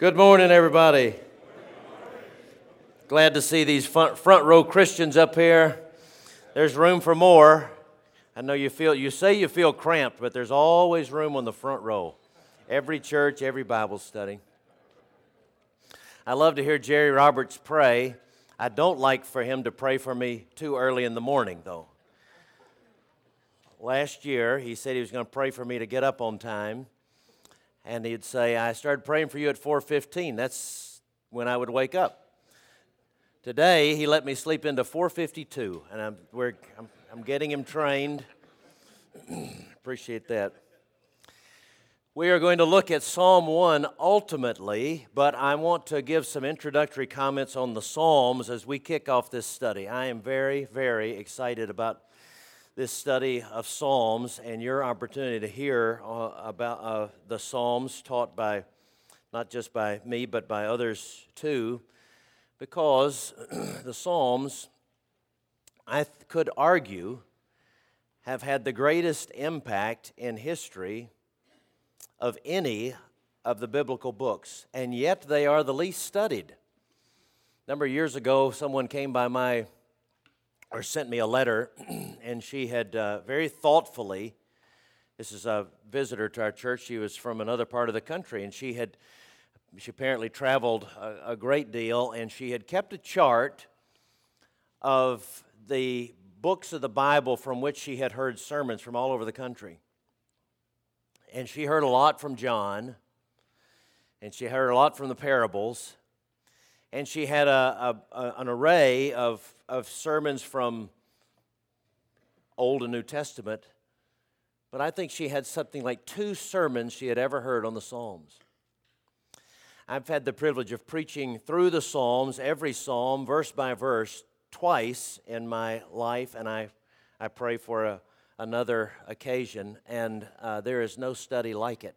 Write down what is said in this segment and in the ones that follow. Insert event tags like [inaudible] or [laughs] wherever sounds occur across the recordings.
Good morning, everybody. Glad to see these front, front row Christians up here. There's room for more. I know you feel you say you feel cramped, but there's always room on the front row. Every church, every Bible study. I love to hear Jerry Roberts pray. I don't like for him to pray for me too early in the morning, though. Last year, he said he was going to pray for me to get up on time and he'd say, I started praying for you at 4.15. That's when I would wake up. Today, he let me sleep into 4.52, and I'm, I'm, I'm getting him trained. [clears throat] Appreciate that. We are going to look at Psalm 1 ultimately, but I want to give some introductory comments on the Psalms as we kick off this study. I am very, very excited about this study of Psalms and your opportunity to hear uh, about uh, the Psalms taught by not just by me, but by others too, because [clears throat] the Psalms, I th- could argue, have had the greatest impact in history of any of the biblical books, and yet they are the least studied. A number of years ago, someone came by my or sent me a letter, [clears throat] and she had uh, very thoughtfully. This is a visitor to our church. She was from another part of the country, and she had she apparently traveled a, a great deal, and she had kept a chart of the books of the Bible from which she had heard sermons from all over the country. And she heard a lot from John, and she heard a lot from the parables, and she had a, a, an array of, of sermons from Old and New Testament, but I think she had something like two sermons she had ever heard on the Psalms. I've had the privilege of preaching through the Psalms, every psalm, verse by verse, twice in my life, and I, I pray for a, another occasion, and uh, there is no study like it.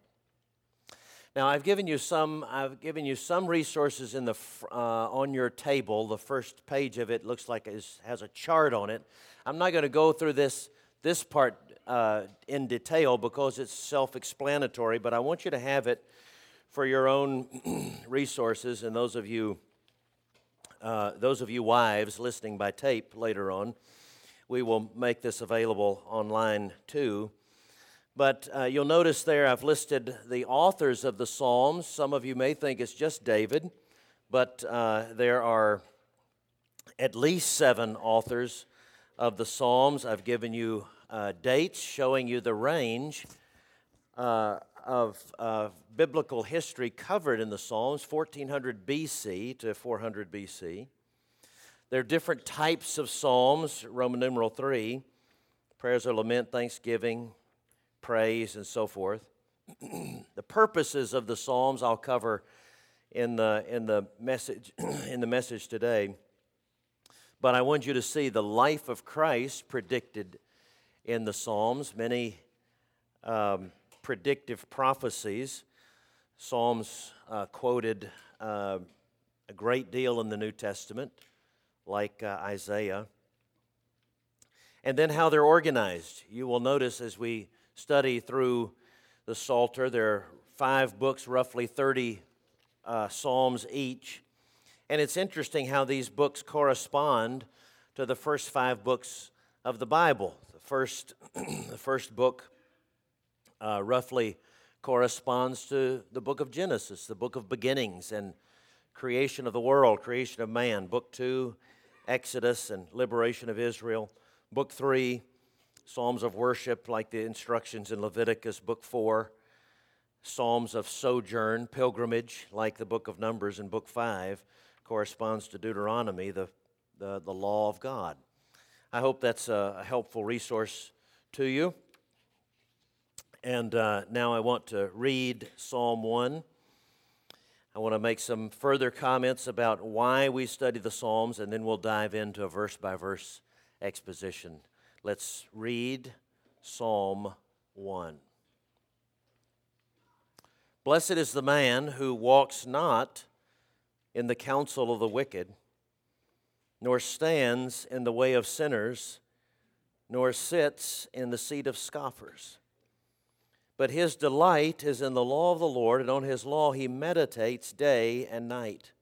Now, I've given you some. I've given you some resources in the uh, on your table. The first page of it looks like it has a chart on it. I'm not going to go through this this part uh, in detail because it's self-explanatory. But I want you to have it for your own [clears throat] resources, and those of you uh, those of you wives listening by tape later on, we will make this available online too. But uh, you'll notice there I've listed the authors of the Psalms. Some of you may think it's just David, but uh, there are at least seven authors of the Psalms. I've given you uh, dates showing you the range uh, of uh, biblical history covered in the Psalms 1400 BC to 400 BC. There are different types of Psalms, Roman numeral 3 prayers of lament, thanksgiving, praise, and so forth. the purposes of the Psalms I'll cover in the, in the message [clears throat] in the message today. But I want you to see the life of Christ predicted in the Psalms, many um, predictive prophecies. Psalms uh, quoted uh, a great deal in the New Testament, like uh, Isaiah. And then how they're organized. You will notice as we study through the Psalter. There are five books, roughly 30 uh, Psalms each. And it's interesting how these books correspond to the first five books of the Bible. The first, [clears throat] the first book uh, roughly corresponds to the book of Genesis, the book of beginnings and creation of the world, creation of man. Book two, Exodus and liberation of Israel. Book three, Psalms of worship, like the instructions in Leviticus, book 4. Psalms of sojourn, pilgrimage, like the book of Numbers in book 5, corresponds to Deuteronomy, the, the, the law of God. I hope that's a, a helpful resource to you. And uh, now I want to read Psalm 1. I want to make some further comments about why we study the Psalms, and then we'll dive into a verse by verse exposition Let's read Psalm 1. Blessed is the man who walks not in the counsel of the wicked, nor stands in the way of sinners, nor sits in the seat of scoffers. But his delight is in the law of the Lord, and on his law he meditates day and night.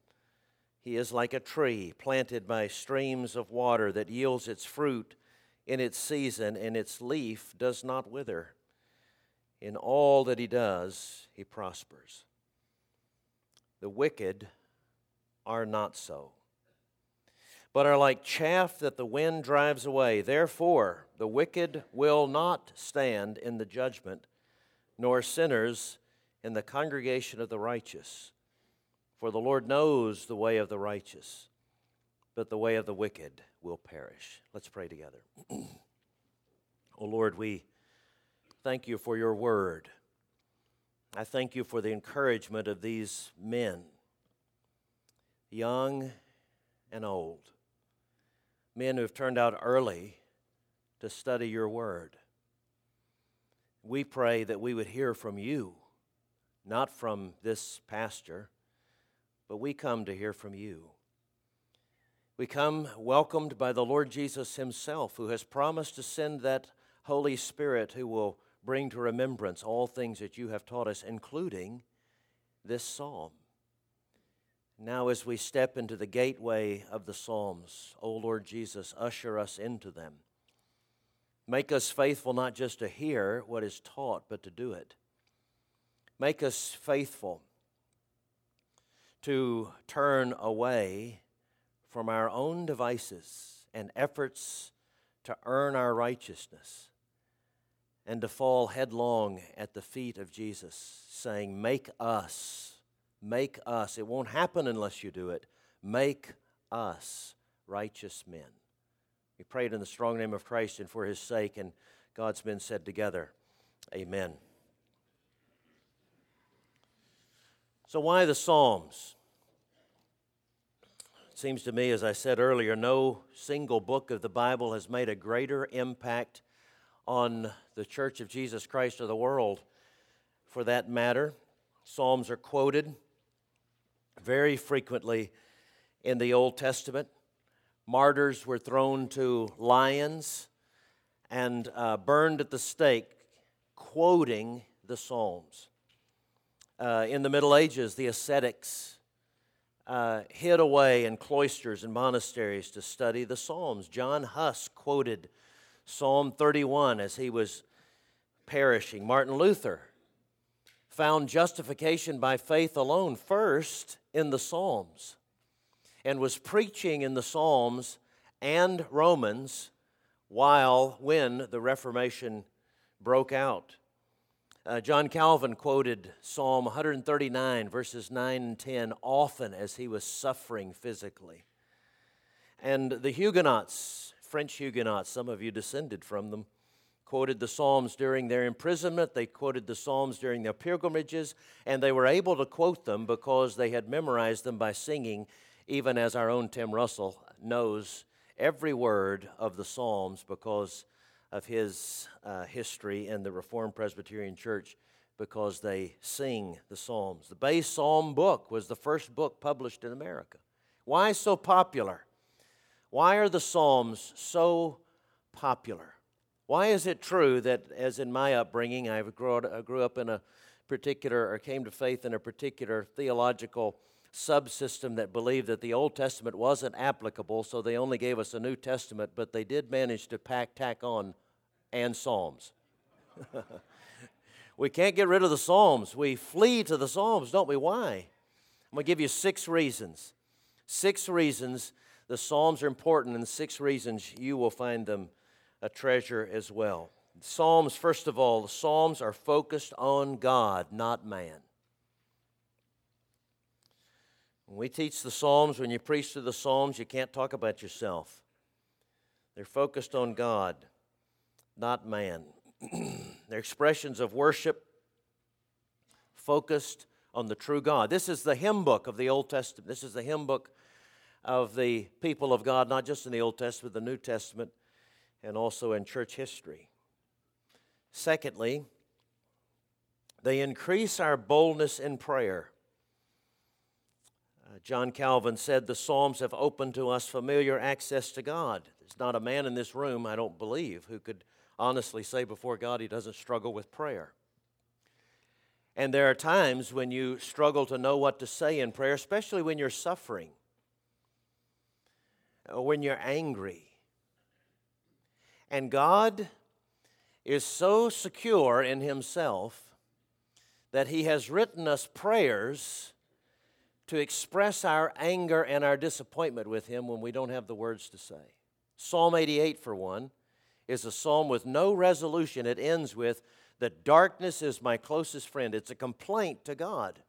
He is like a tree planted by streams of water that yields its fruit in its season, and its leaf does not wither. In all that he does, he prospers. The wicked are not so, but are like chaff that the wind drives away. Therefore, the wicked will not stand in the judgment nor sinners in the congregation of the righteous. For the Lord knows the way of the righteous, but the way of the wicked will perish. Let's pray together. oh Lord, we thank you for your word. I thank you for the encouragement of these men, young and old, men who have turned out early to study your word. We pray that we would hear from you, not from this pastor, but we come to hear from you. We come welcomed by the Lord Jesus Himself, who has promised to send that Holy Spirit who will bring to remembrance all things that you have taught us, including this psalm. Now, as we step into the gateway of the Psalms, O Lord Jesus, usher us into them. Make us faithful not just to hear what is taught, but to do it. Make us faithful to turn away from our own devices and efforts to earn our righteousness and to fall headlong at the feet of Jesus, saying, Make us, make us. It won't happen unless you do it. Make us righteous men. We prayed in the strong name of Christ and for his sake, and God's men said together, Amen. So, why the Psalms? Seems to me, as I said earlier, no single book of the Bible has made a greater impact on the Church of Jesus Christ or the world for that matter. Psalms are quoted very frequently in the Old Testament. Martyrs were thrown to lions and uh, burned at the stake, quoting the Psalms. Uh, in the Middle Ages, the ascetics uh, hid away in cloisters and monasteries to study the Psalms. John Huss quoted Psalm 31 as he was perishing. Martin Luther found justification by faith alone first in the Psalms and was preaching in the Psalms and Romans while when the Reformation broke out. Uh, John Calvin quoted Psalm 139, verses 9 and 10, often as he was suffering physically. And the Huguenots, French Huguenots, some of you descended from them, quoted the Psalms during their imprisonment. They quoted the Psalms during their pilgrimages, and they were able to quote them because they had memorized them by singing even as our own Tim Russell knows every word of the Psalms because of his uh, history in the Reformed Presbyterian Church because they sing the Psalms. The Bay Psalm book was the first book published in America. Why so popular? Why are the Psalms so popular? Why is it true that, as in my upbringing, I grew, up in a particular, or came to faith in a particular theological subsystem that believed that the Old Testament wasn't applicable, so they only gave us a New Testament, but they did manage to pack, tack on and Psalms. [laughs] we can't get rid of the Psalms. We flee to the Psalms, don't we? Why? I'm going to give you six reasons. Six reasons the Psalms are important, and six reasons you will find them a treasure as well. Psalms, first of all, the Psalms are focused on God, not man. When we teach the Psalms, when you preach through the Psalms, you can't talk about yourself. They're focused on God, not man. [clears throat] They're expressions of worship focused on the true God. This is the hymn book of the Old Testament. This is the hymn book of the people of God, not just in the Old Testament, the New Testament, and also in church history. Secondly, they increase our boldness in prayer. Uh, John Calvin said the Psalms have opened to us familiar access to God. There's not a man in this room, I don't believe, who could honestly say before God he doesn't struggle with prayer. And there are times when you struggle to know what to say in prayer, especially when you're suffering or when you're angry. And God is so secure in Himself that He has written us prayers to express our anger and our disappointment with Him when we don't have the words to say. Psalm 88, for one, is a psalm with no resolution. It ends with, The darkness is my closest friend. It's a complaint to God.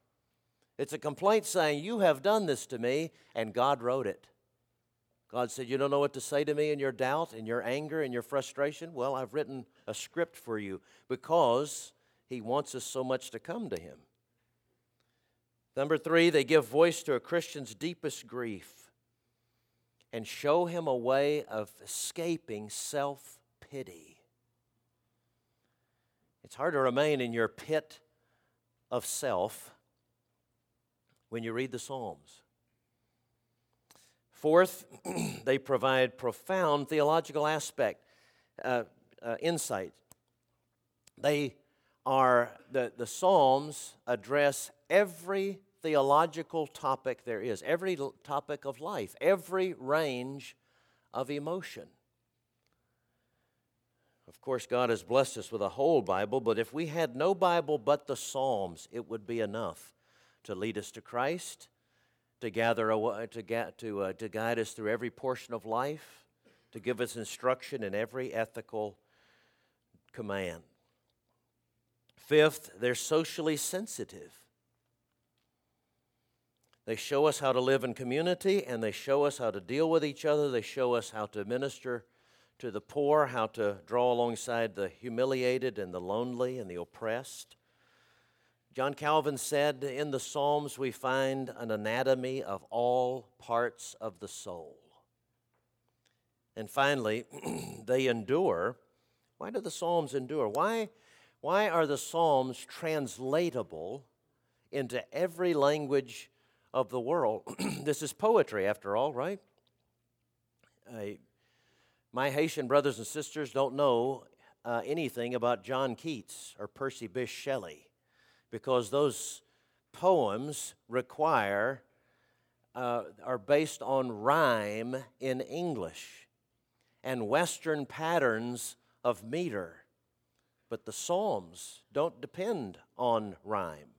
It's a complaint saying, You have done this to me, and God wrote it. God said, You don't know what to say to me in your doubt, in your anger, in your frustration? Well, I've written a script for you because He wants us so much to come to Him. Number three, they give voice to a Christian's deepest grief and show him a way of escaping self pity. It's hard to remain in your pit of self when you read the Psalms. Fourth, [clears throat] they provide profound theological aspect, uh, uh, insight. They are, the, the Psalms address every theological topic there is, every topic of life, every range of emotion. Of course, God has blessed us with a whole Bible, but if we had no Bible but the Psalms, it would be enough to lead us to Christ to gather to, get, to, uh, to guide us through every portion of life, to give us instruction in every ethical command. Fifth, they're socially sensitive. They show us how to live in community and they show us how to deal with each other. They show us how to minister to the poor, how to draw alongside the humiliated and the lonely and the oppressed. John Calvin said, In the Psalms we find an anatomy of all parts of the soul. And finally, [clears throat] they endure. Why do the Psalms endure? Why, why are the Psalms translatable into every language of the world? [clears throat] this is poetry, after all, right? I, my Haitian brothers and sisters don't know uh, anything about John Keats or Percy Bysshe Shelley because those poems require, uh, are based on rhyme in English and Western patterns of meter. But the Psalms don't depend on rhyme.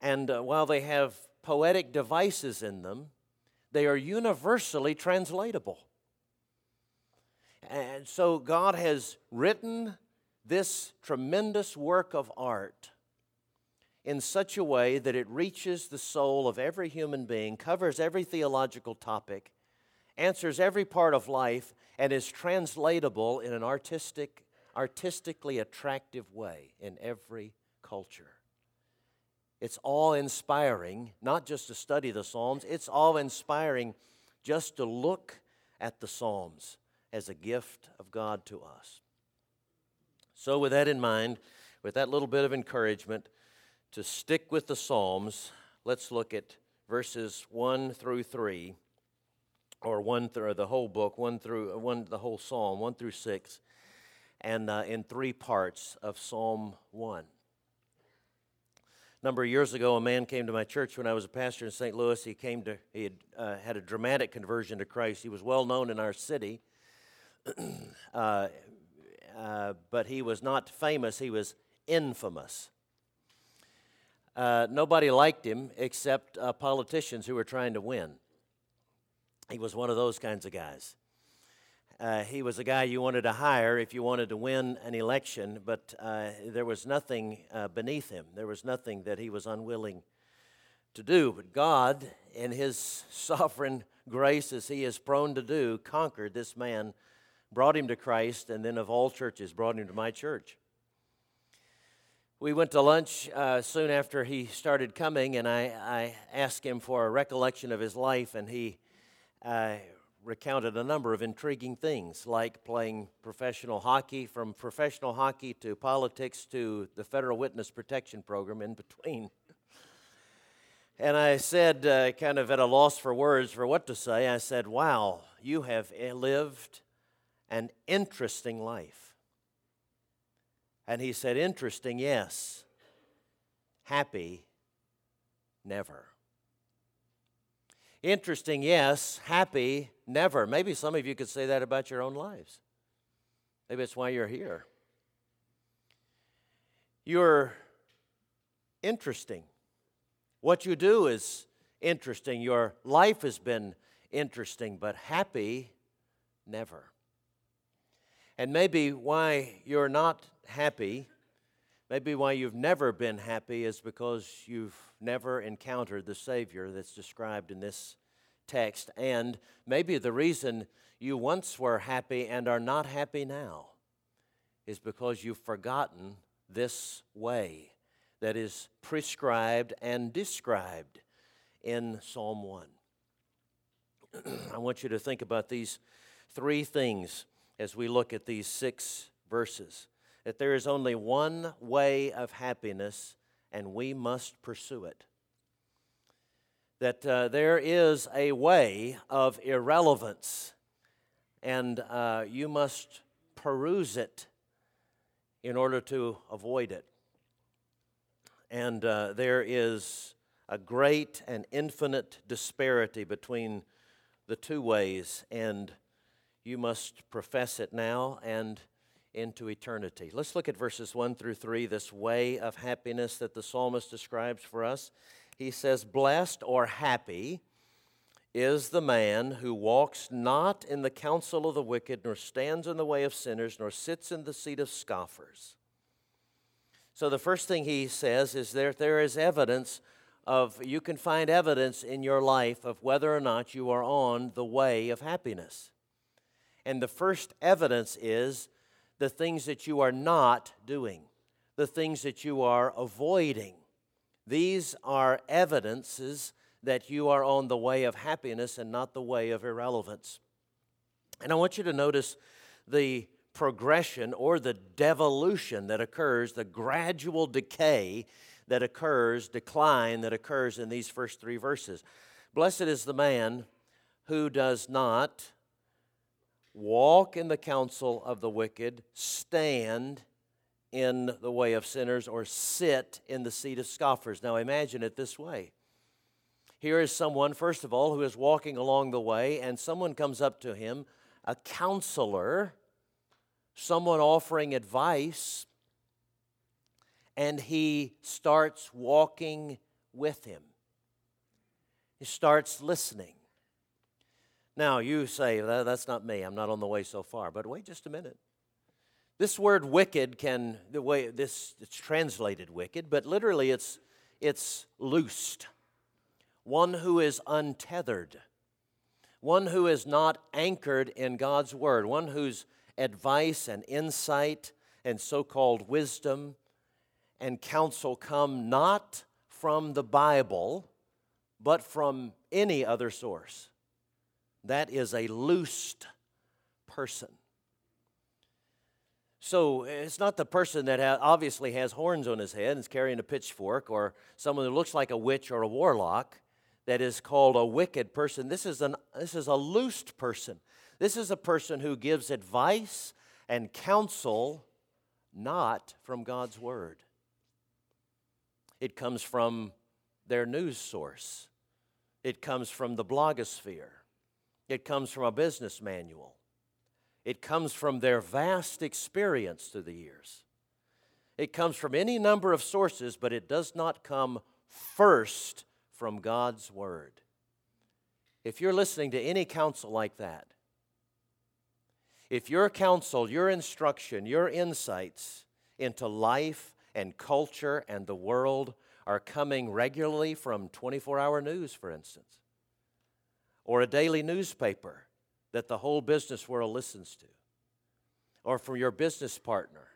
And uh, while they have poetic devices in them, they are universally translatable. And so God has written this tremendous work of art in such a way that it reaches the soul of every human being, covers every theological topic, answers every part of life, and is translatable in an artistic, artistically attractive way in every culture. It's all inspiring, not just to study the Psalms, it's all inspiring just to look at the Psalms as a gift of God to us. So, with that in mind, with that little bit of encouragement, to stick with the Psalms, let's look at verses 1 through 3, or 1 through the whole book, 1 through one, the whole Psalm, 1 through 6, and uh, in three parts of Psalm 1. A number of years ago, a man came to my church when I was a pastor in St. Louis. He came to, he had uh, had a dramatic conversion to Christ. He was well known in our city, [clears throat] uh, uh, but he was not famous, he was infamous. Uh, nobody liked him except uh, politicians who were trying to win. He was one of those kinds of guys. Uh, he was a guy you wanted to hire if you wanted to win an election, but there was nothing beneath him. There was nothing that he was unwilling to do. But God, in his [laughs] sovereign grace, as he is prone to do, conquered this man, brought him to Christ, and then of all churches, brought him to my church. We went to lunch uh, soon after he started coming, and I, I, asked him for a recollection of his life, and he uh, recounted a number of intriguing things, like playing professional hockey, from professional hockey to politics to the Federal Witness Protection Program in between. [laughs] And I said, uh, kind of at a loss for words for what to say, I said, Wow, you have lived an interesting life. And he said, Interesting, yes, happy never. Interesting, yes, happy never. Maybe some of you could say that about your own lives. Maybe that's why you're here. You're interesting. What you do is interesting. Your life has been interesting, but happy, never. And maybe why you're not happy, maybe why you've never been happy, is because you've never encountered the Savior that's described in this text. And maybe the reason you once were happy and are not happy now is because you've forgotten this way that is prescribed and described in Psalm 1. [clears throat] I want you to think about these three things as we look at these six verses that there is only one way of happiness, and we must pursue it. That uh, there is a way of irrelevance, and uh, you must peruse it in order to avoid it. And uh, there is a great and infinite disparity between the two ways, and you must profess it now and into eternity. Let's look at verses 1 through 3, this way of happiness that the psalmist describes for us. He says, Blessed or happy is the man who walks not in the counsel of the wicked, nor stands in the way of sinners, nor sits in the seat of scoffers. So the first thing he says is that there is evidence of, you can find evidence in your life of whether or not you are on the way of happiness. And the first evidence is the things that you are not doing, the things that you are avoiding. These are evidences that you are on the way of happiness and not the way of irrelevance. And I want you to notice the progression or the devolution that occurs, the gradual decay that occurs, decline that occurs in these first three verses. Blessed is the man who does not walk in the counsel of the wicked, stand in the way of sinners, or sit in the seat of scoffers. Now imagine it this way. Here is someone, first of all, who is walking along the way, and someone comes up to him, a counselor, someone offering advice, and he starts walking with him. He starts listening. Now, you say, that's not me. I'm not on the way so far. But wait just a minute. This word wicked can, the way this, it's translated wicked, but literally it's, it's loosed. One who is untethered. One who is not anchored in God's word. One whose advice and insight and so called wisdom and counsel come not from the Bible, but from any other source. That is a loosed person. So it's not the person that obviously has horns on his head and is carrying a pitchfork, or someone who looks like a witch or a warlock that is called a wicked person. This is, an, this is a loosed person. This is a person who gives advice and counsel not from God's Word. It comes from their news source, it comes from the blogosphere, it comes from a business manual, it comes from their vast experience through the years. It comes from any number of sources, but it does not come first from God's Word. If you're listening to any counsel like that, if your counsel, your instruction, your insights into life and culture and the world are coming regularly from 24 hour news, for instance, or a daily newspaper that the whole business world listens to, or from your business partner,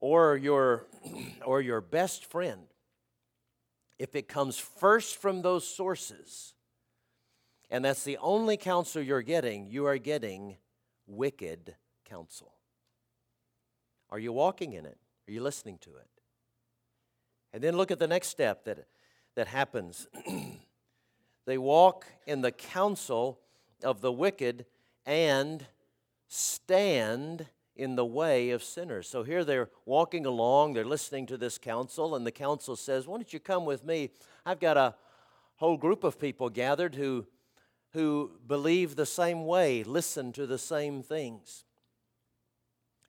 or your, [clears throat] or your best friend, if it comes first from those sources, and that's the only counsel you're getting, you are getting wicked counsel. Are you walking in it? Are you listening to it? And then look at the next step that, that happens. [clears throat] they walk in the counsel of the wicked and stand in the way of sinners. So here they're walking along, they're listening to this counsel, and the counsel says, Why don't you come with me? I've got a whole group of people gathered who, who believe the same way, listen to the same things.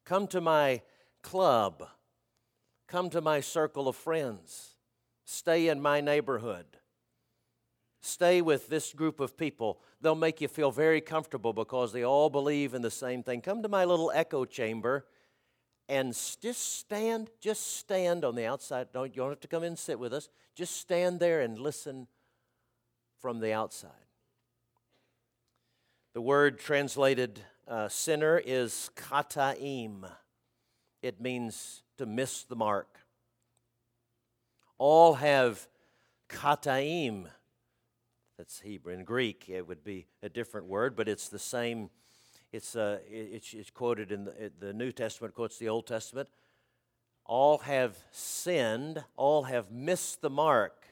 Come to my club, come to my circle of friends, stay in my neighborhood. Stay with this group of people. They'll make you feel very comfortable because they all believe in the same thing. Come to my little echo chamber and just stand, just stand on the outside. Don't, you don't have to come in and sit with us. Just stand there and listen from the outside. The word translated uh, sinner is kataim. It means to miss the mark. All have kataim that's Hebrew. In Greek, it would be a different word, but it's the same. It's, uh, it's, it's quoted in the, the New Testament, quotes the Old Testament. All have sinned, all have missed the mark.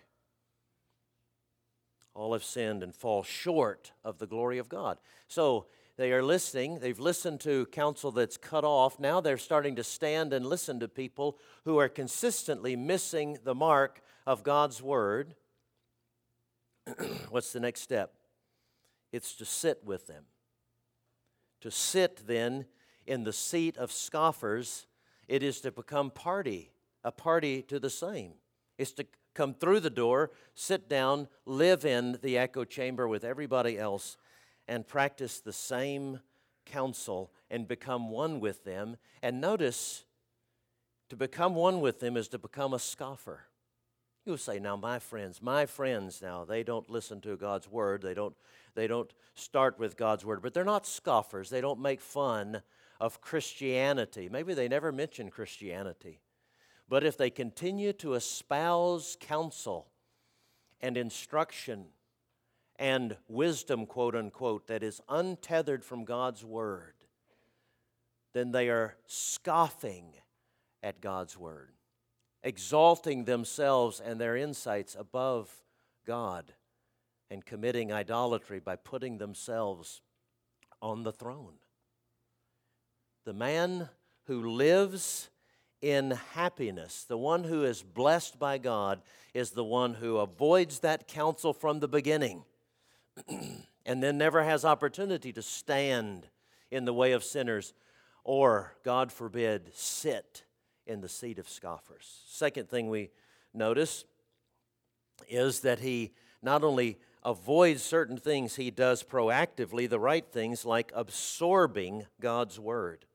All have sinned and fall short of the glory of God. So they are listening. They've listened to counsel that's cut off. Now they're starting to stand and listen to people who are consistently missing the mark of God's word. [clears throat] what's the next step? It's to sit with them. To sit then in the seat of scoffers, it is to become party, a party to the same. It's to come through the door, sit down, live in the echo chamber with everybody else, and practice the same counsel and become one with them. And notice, to become one with them is to become a scoffer. You'll say, now, my friends, my friends now, they don't listen to God's word. They don't, they don't start with God's word, but they're not scoffers. They don't make fun of Christianity. Maybe they never mention Christianity. But if they continue to espouse counsel and instruction and wisdom, quote unquote, that is untethered from God's word, then they are scoffing at God's word exalting themselves and their insights above God and committing idolatry by putting themselves on the throne. The man who lives in happiness, the one who is blessed by God, is the one who avoids that counsel from the beginning [clears throat] and then never has opportunity to stand in the way of sinners or, God forbid, sit in the seat of scoffers. Second thing we notice is that he not only avoids certain things, he does proactively the right things like absorbing God's word.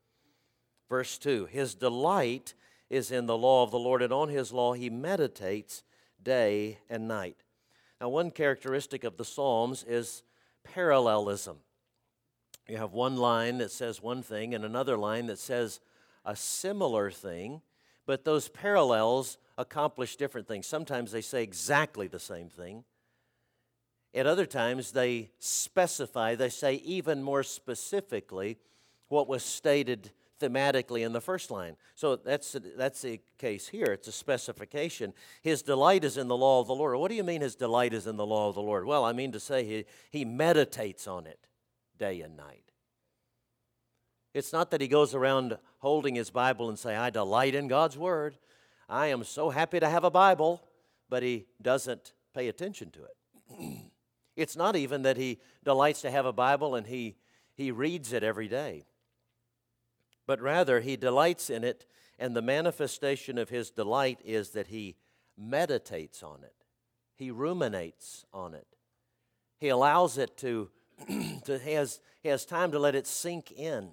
Verse 2 His delight is in the law of the Lord, and on his law he meditates day and night. Now, one characteristic of the Psalms is parallelism. You have one line that says one thing and another line that says a similar thing, but those parallels accomplish different things. Sometimes they say exactly the same thing. At other times, they specify, they say even more specifically what was stated thematically in the first line. So that's, that's the case here. It's a specification. His delight is in the law of the Lord. What do you mean his delight is in the law of the Lord? Well, I mean to say he, he meditates on it day and night. It's not that he goes around holding his Bible and say, I delight in God's word. I am so happy to have a Bible, but he doesn't pay attention to it. [clears throat] it's not even that he delights to have a Bible and he, he reads it every day, but rather he delights in it, and the manifestation of his delight is that he meditates on it, he ruminates on it, he allows it to, [clears throat] to he, has, he has time to let it sink in.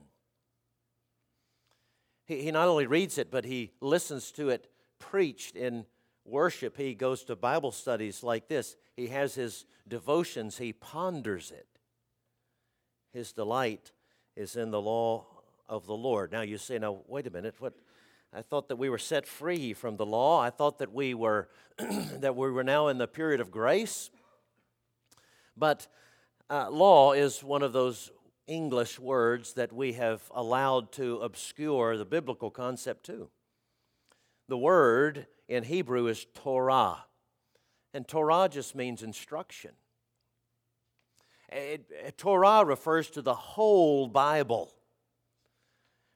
He, he not only reads it, but he listens to it preached in worship. He goes to Bible studies like this. He has his devotions, he ponders it. His delight is in the law of the Lord. Now you say, now wait a minute, what I thought that we were set free from the law. I thought that we were [clears throat] that we were now in the period of grace. But uh, law is one of those English words that we have allowed to obscure the biblical concept too. The word in Hebrew is Torah, and Torah just means instruction. It, Torah refers to the whole Bible.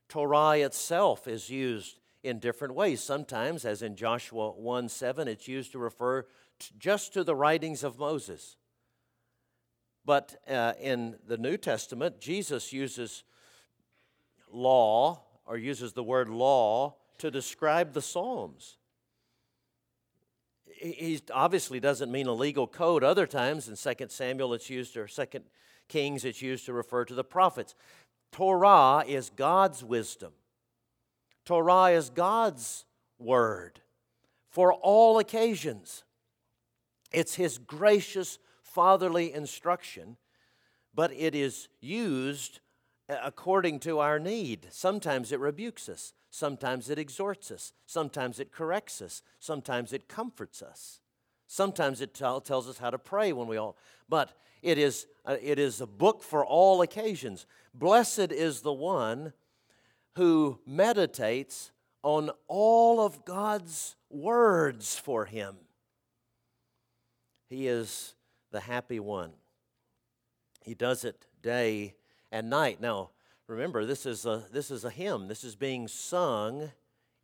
Torah itself is used in different ways. Sometimes, as in Joshua 1 7, it's used to refer to just to the writings of Moses. But uh, in the New Testament, Jesus uses law or uses the word law to describe the Psalms. He obviously doesn't mean a legal code. Other times in 2 Samuel, it's used, or 2 Kings, it's used to refer to the prophets. Torah is God's wisdom. Torah is God's word for all occasions. It's His gracious fatherly instruction, but it is used according to our need. Sometimes it rebukes us, sometimes it exhorts us, sometimes it corrects us, sometimes it comforts us. Sometimes it tell, tells us how to pray when we all, but it is, uh, it is a book for all occasions. Blessed is the one who meditates on all of God's words for him. He is the happy one. He does it day and night. Now, remember, this is a, this is a hymn, this is being sung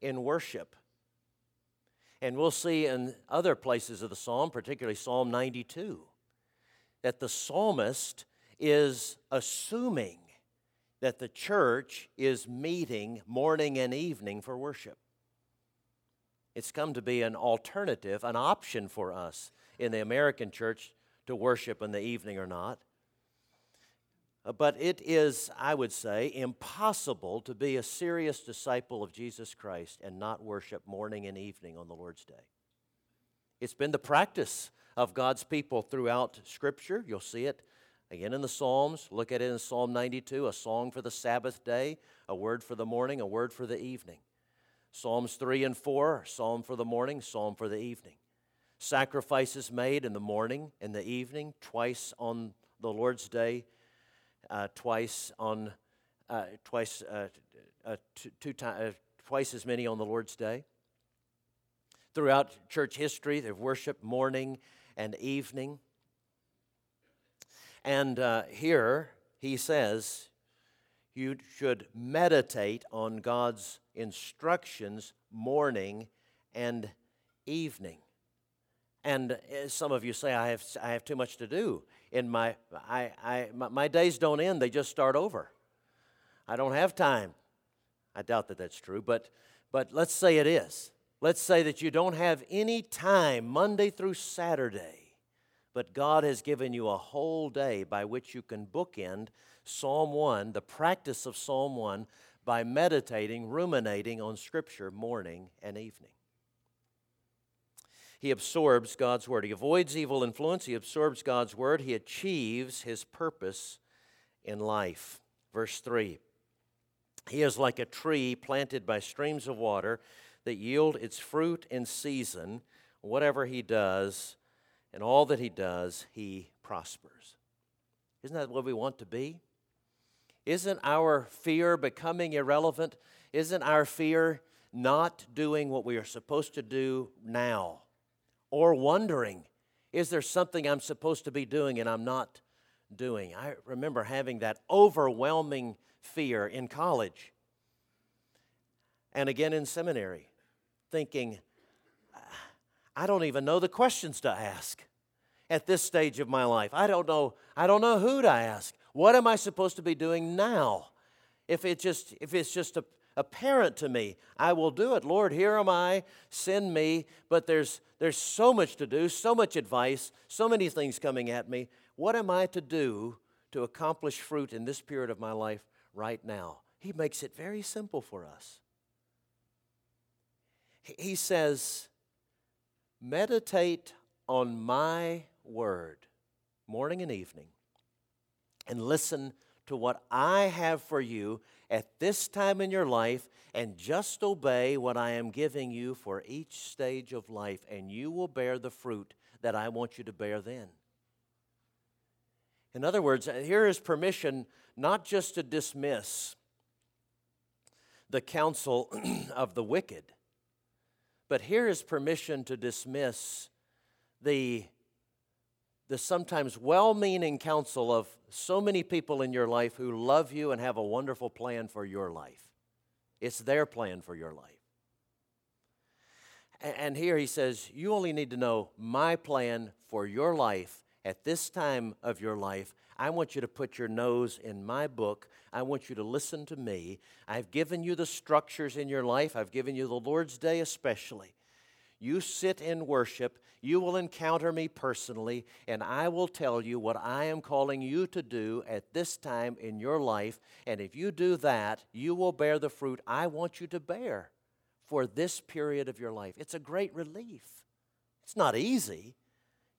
in worship. And we'll see in other places of the psalm, particularly Psalm 92, that the psalmist is assuming that the church is meeting morning and evening for worship. It's come to be an alternative, an option for us in the American church to worship in the evening or not. Uh, but it is, I would say, impossible to be a serious disciple of Jesus Christ and not worship morning and evening on the Lord's Day. It's been the practice of God's people throughout Scripture. You'll see it again in the Psalms. Look at it in Psalm 92 a song for the Sabbath day, a word for the morning, a word for the evening. Psalms 3 and 4, psalm for the morning, psalm for the evening. Sacrifices made in the morning in the evening, twice on the Lord's day uh, twice on uh, twice uh, uh two, two times uh, twice as many on the Lord's Day. Throughout church history, they've worshiped morning and evening. And uh, here he says, you should meditate on God's instructions morning and evening. And uh, some of you say, I have, I have too much to do in my, I, I, my, my days don't end, they just start over. I don't have time. I doubt that that's true, but, but let's say it is. Let's say that you don't have any time Monday through Saturday, but God has given you a whole day by which you can bookend Psalm 1, the practice of Psalm 1, by meditating, ruminating on Scripture morning and evening. He absorbs God's word. He avoids evil influence. He absorbs God's word. He achieves his purpose in life. Verse 3 He is like a tree planted by streams of water that yield its fruit in season. Whatever he does, and all that he does, he prospers. Isn't that what we want to be? Isn't our fear becoming irrelevant? Isn't our fear not doing what we are supposed to do now? Or wondering, is there something I'm supposed to be doing and I'm not doing? I remember having that overwhelming fear in college and again in seminary, thinking, I don't even know the questions to ask at this stage of my life. I don't know, I don't know who to ask. What am I supposed to be doing now? If it just if it's just a, apparent to me, I will do it. Lord, here am I, send me. But there's, there's so much to do, so much advice, so many things coming at me. What am I to do to accomplish fruit in this period of my life right now? He makes it very simple for us. He says, Meditate on my word morning and evening, and listen to what I have for you at this time in your life and just obey what I am giving you for each stage of life, and you will bear the fruit that I want you to bear then. In other words, uh, here is permission not just to dismiss the counsel [clears throat] of the wicked, but here is permission to dismiss the the sometimes well meaning counsel of so many people in your life who love you and have a wonderful plan for your life. it's their plan for your life. And here he says, You only need to know my plan for your life at this time of your life. I want you to put your nose in my book. I want you to listen to me. I've given you the structures in your life, I've given you the Lord's Day especially. You sit in worship, you will encounter me personally, and I will tell you what I am calling you to do at this time in your life. And if you do that, you will bear the fruit I want you to bear for this period of your life. It's a great relief. It's not easy.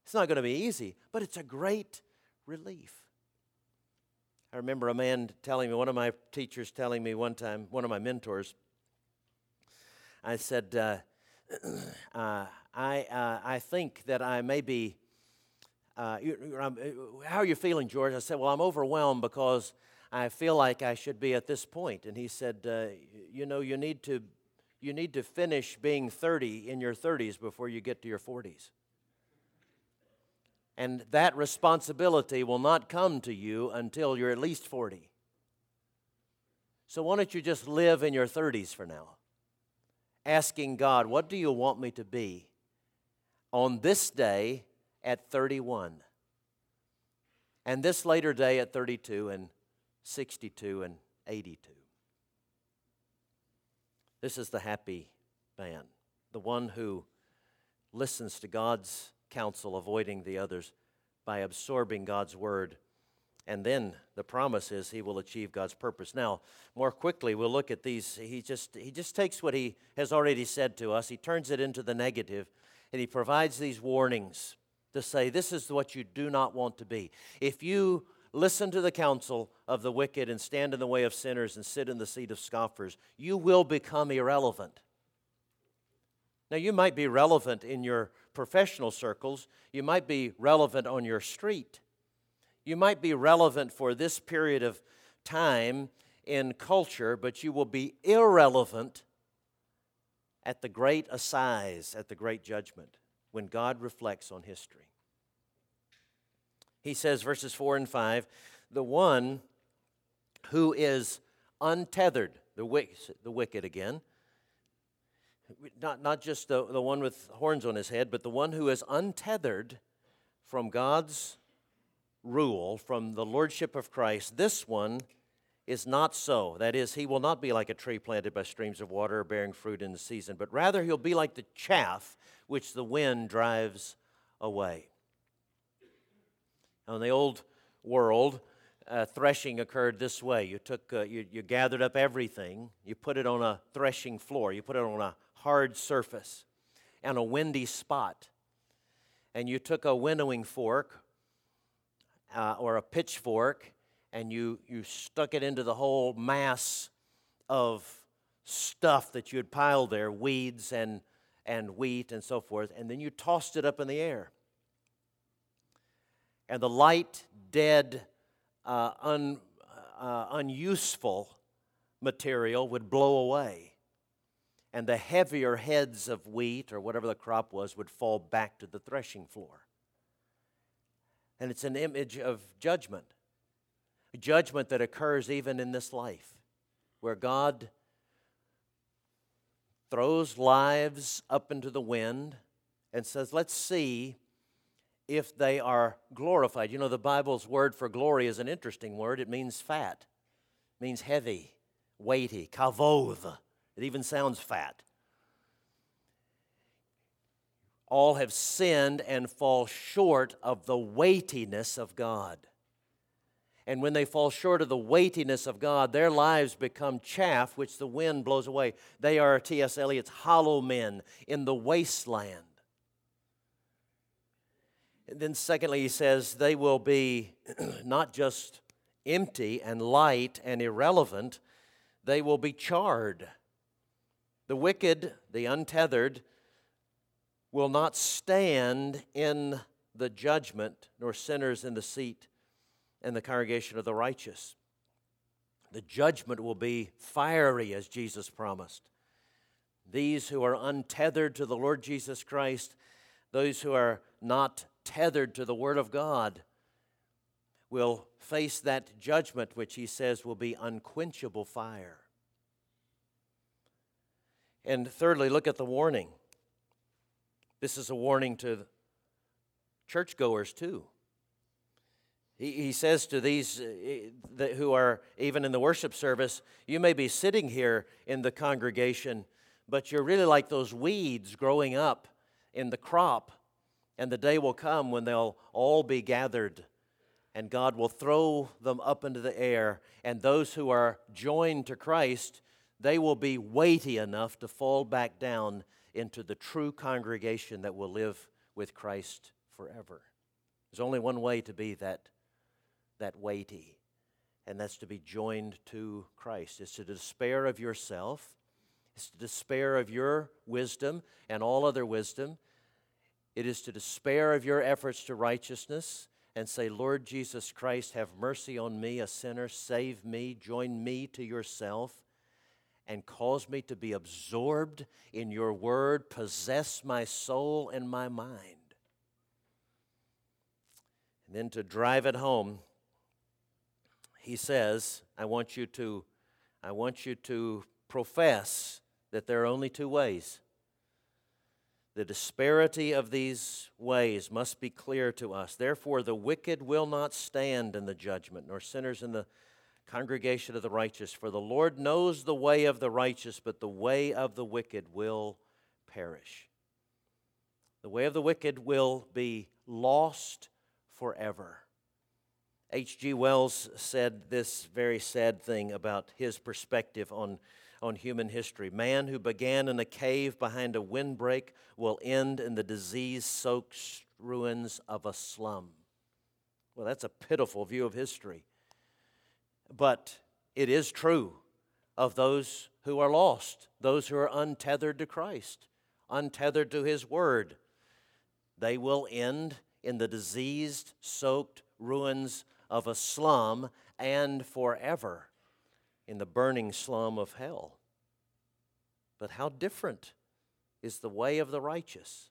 It's not going to be easy, but it's a great relief. I remember a man telling me, one of my teachers telling me one time, one of my mentors, I said, uh, [clears throat] uh, I, uh, I think that I may be, uh, uh, how are you feeling, George? I said, well, I'm overwhelmed because I feel like I should be at this point. And he said, uh, you know, you need to, you need to finish being 30 in your 30s before you get to your 40s. And that responsibility will not come to you until you're at least 40. So why don't you just live in your 30s for now? Asking God, What do you want me to be on this day at 31? And this later day at 32 and 62 and 82. This is the happy man, the one who listens to God's counsel, avoiding the others by absorbing God's word and then the promise is he will achieve God's purpose. Now, more quickly, we'll look at these. He just, he just takes what he has already said to us, he turns it into the negative, and he provides these warnings to say, This is what you do not want to be. If you listen to the counsel of the wicked and stand in the way of sinners and sit in the seat of scoffers, you will become irrelevant. Now, you might be relevant in your professional circles, you might be relevant on your street. You might be relevant for this period of time in culture, but you will be irrelevant at the great assize, at the great judgment, when God reflects on history. He says, verses 4 and 5, the one who is untethered, the, wicked, the wicked again, not, not just the, the one with horns on his head, but the one who is untethered from God's rule from the lordship of Christ, this one is not so. That is, he will not be like a tree planted by streams of water bearing fruit in the season, but rather he'll be like the chaff which the wind drives away. Now, in the old world, uh, threshing occurred this way you took uh, you, you gathered up everything you put it on a threshing floor you put it on a hard surface and a windy spot and you took a winnowing fork uh, or a pitchfork and you, you stuck it into the whole mass of stuff that you had piled there weeds and, and wheat and so forth and then you tossed it up in the air. And the light, dead, uh, un, uh, unuseful material would blow away. And the heavier heads of wheat or whatever the crop was would fall back to the threshing floor. And it's an image of judgment, a judgment that occurs even in this life, where God throws lives up into the wind and says, Let's see if they are glorified. You know, the Bible's word for glory is an interesting word. It means fat, it means heavy, weighty, kavod. It even sounds fat all have sinned and fall short of the weightiness of God. And when they fall short of the weightiness of God, their lives become chaff which the wind blows away. They are T.S. Eliot's hollow men in the wasteland. And then, secondly, he says they will be [clears throat] not just empty and light and irrelevant, they will be charred. The wicked, the untethered, will not stand in the judgment, nor sinners in the seat and the congregation of the righteous. The judgment will be fiery, as Jesus promised. These who are untethered to the Lord Jesus Christ, those who are not tethered to the Word of God, will face that judgment which he says will be unquenchable fire. And thirdly, look at the warning. This is a warning to churchgoers too. He, he says to these uh, who are even in the worship service, You may be sitting here in the congregation, but you're really like those weeds growing up in the crop. And the day will come when they'll all be gathered, and God will throw them up into the air. And those who are joined to Christ, they will be weighty enough to fall back down into the true congregation that will live with Christ forever. There's only one way to be that that weighty, and that's to be joined to Christ. It's to despair of yourself, it's to despair of your wisdom and all other wisdom. It is to despair of your efforts to righteousness and say, Lord Jesus Christ, have mercy on me, a sinner, save me, join me to yourself, and cause me to be absorbed in your word, possess my soul and my mind. And then to drive it home, he says, I want you to, I want you to profess that there are only two ways. The disparity of these ways must be clear to us. Therefore, the wicked will not stand in the judgment, nor sinners in the congregation of the righteous. For the Lord knows the way of the righteous, but the way of the wicked will perish. The way of the wicked will be lost forever. H.G. Wells said this very sad thing about his perspective on, on human history. Man who began in a cave behind a windbreak will end in the disease soaked ruins of a slum. Well, that's a pitiful view of history. But it is true of those who are lost, those who are untethered to Christ, untethered to His Word. They will end in the diseased, soaked ruins of a slum and forever in the burning slum of hell. But how different is the way of the righteous?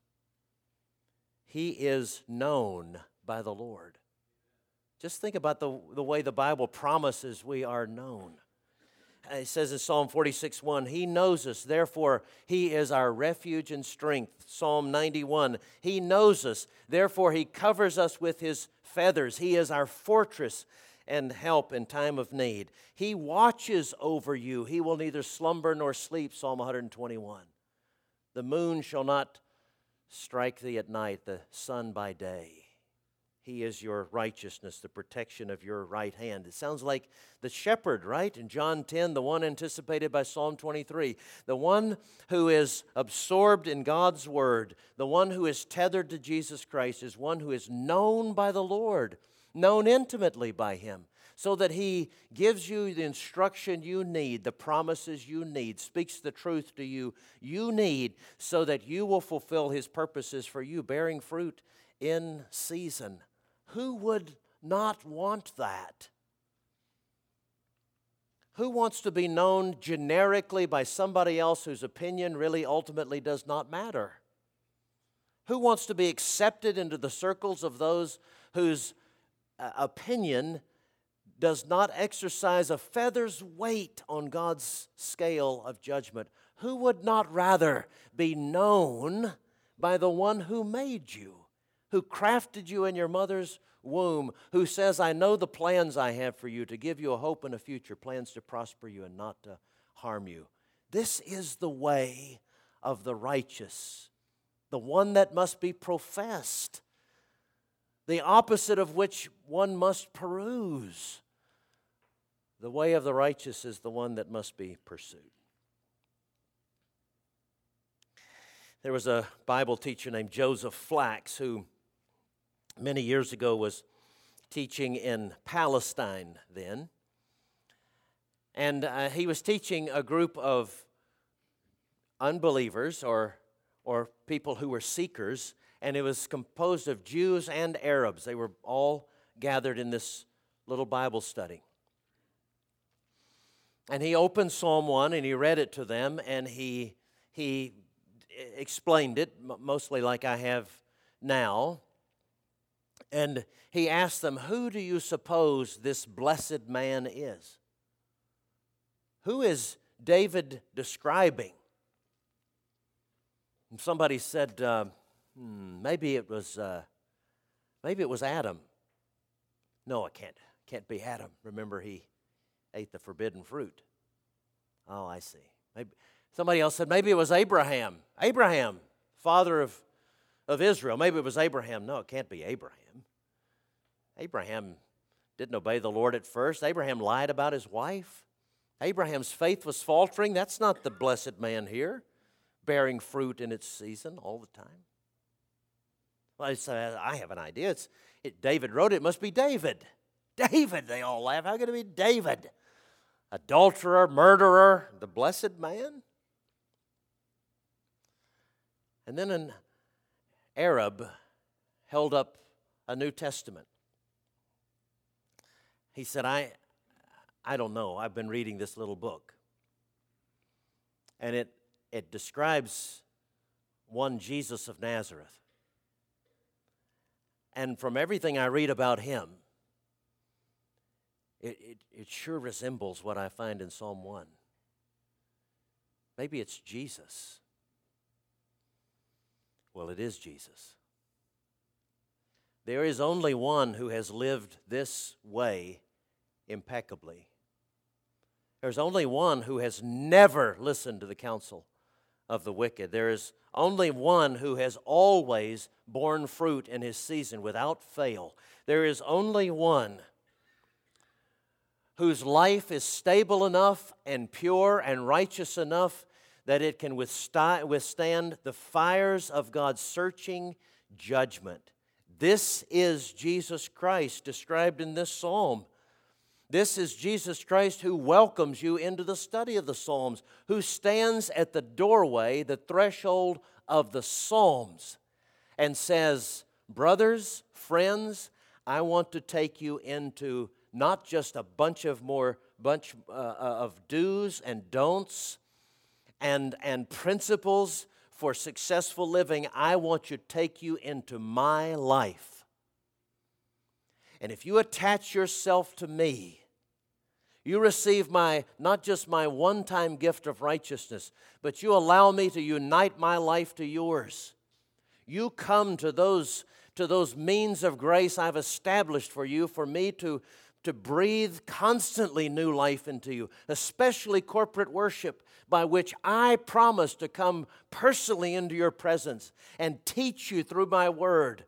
He is known by the Lord. Just think about the, the way the Bible promises we are known. Uh, it says in Psalm 46 1, He knows us, therefore He is our refuge and strength. Psalm 91, He knows us, therefore He covers us with His feathers. He is our fortress and help in time of need. He watches over you. He will neither slumber nor sleep. Psalm 121. The moon shall not strike thee at night, the sun by day. He is your righteousness, the protection of your right hand. It sounds like the shepherd, right? In John 10, the one anticipated by Psalm 23. The one who is absorbed in God's word, the one who is tethered to Jesus Christ, is one who is known by the Lord, known intimately by him, so that he gives you the instruction you need, the promises you need, speaks the truth to you you need, so that you will fulfill his purposes for you, bearing fruit in season. Who would not want that? Who wants to be known generically by somebody else whose opinion really ultimately does not matter? Who wants to be accepted into the circles of those whose uh, opinion does not exercise a feather's weight on God's scale of judgment? Who would not rather be known by the one who made you? Who crafted you in your mother's womb, who says, I know the plans I have for you to give you a hope and a future, plans to prosper you and not to harm you. This is the way of the righteous, the one that must be professed, the opposite of which one must peruse. The way of the righteous is the one that must be pursued. There was a Bible teacher named Joseph Flacks who many years ago was teaching in Palestine then. And uh, he was teaching a group of unbelievers or, or people who were seekers, and it was composed of Jews and Arabs. They were all gathered in this little Bible study. And he opened Psalm 1 and he read it to them, and he, he explained it, mostly like I have now. And he asked them, Who do you suppose this blessed man is? Who is David describing? somebody said, uh, hmm, maybe it was, uh, maybe it was Adam. No, it can't, can't be Adam. Remember, he ate the forbidden fruit. Oh, I see. Maybe somebody else said maybe it was Abraham. Abraham, father of, of Israel. Maybe it was Abraham. No, it can't be Abraham. Abraham didn't obey the Lord at first. Abraham lied about his wife. Abraham's faith was faltering. That's not the blessed man here, bearing fruit in its season all the time. Well, uh, I have an idea. It's, it, David wrote it. It must be David. [laughs] David, they all laugh. How could it be David? Adulterer, murderer, the blessed man? And then an Arab held up a New Testament. He said, I, I don't know. I've been reading this little book. And it, it describes one Jesus of Nazareth. And from everything I read about him, it, it, it sure resembles what I find in Psalm 1. Maybe it's Jesus. Well, it is Jesus. There is only one who has lived this way impeccably. There's only one who has never listened to the counsel of the wicked. There is only one who has always borne fruit in his season without fail. There is only one whose life is stable enough and pure and righteous enough that it can withstand the fires of God's searching judgment. This is Jesus Christ described in this psalm. This is Jesus Christ who welcomes you into the study of the Psalms, who stands at the doorway, the threshold of the Psalms, and says, Brothers, friends, I want to take you into not just a bunch of more bunch uh, uh of do's and don'ts and, and principles for successful living. I want to take you into my life and if you attach yourself to me, you receive my not just my one-time gift of righteousness, but you allow me to unite my life to yours. You come to those to those means of grace I've established for you for me to to breathe constantly new life into you, especially corporate worship, by which I promise to come personally into your presence and teach you through my word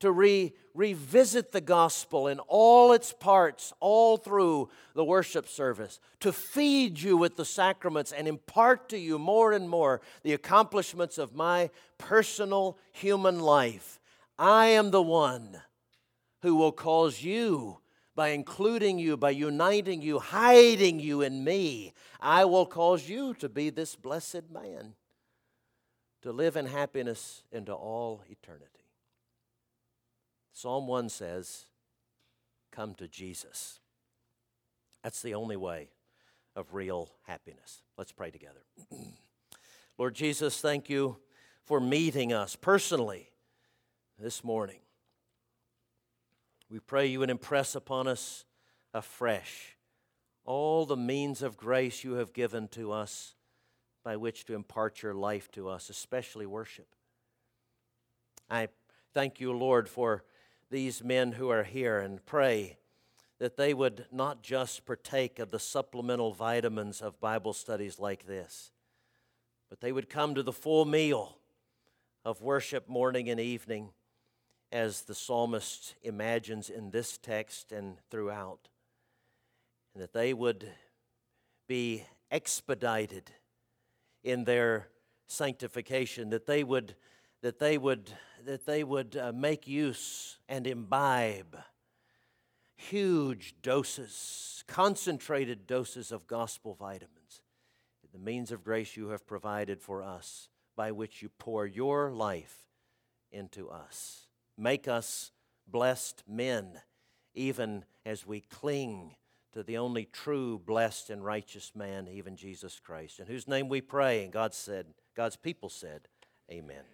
to re, revisit the gospel in all its parts, all through the worship service, to feed you with the sacraments and impart to you more and more the accomplishments of my personal human life. I am the one who will cause you, by including you, by uniting you, hiding you in me, I will cause you to be this blessed man, to live in happiness into all eternity. Psalm 1 says, Come to Jesus. That's the only way of real happiness. Let's pray together. [clears throat] Lord Jesus, thank you for meeting us personally this morning. We pray you would impress upon us afresh all the means of grace you have given to us by which to impart your life to us, especially worship. I thank you, Lord, for these men who are here and pray that they would not just partake of the supplemental vitamins of Bible studies like this, but they would come to the full meal of worship morning and evening as the psalmist imagines in this text and throughout, and that they would be expedited in their sanctification, that they would that they would, that they would uh, make use and imbibe huge doses, concentrated doses of gospel vitamins, the means of grace you have provided for us by which you pour your life into us. Make us blessed men, even as we cling to the only true, blessed, and righteous man, even Jesus Christ, in whose name we pray. And God said, God's people said, Amen.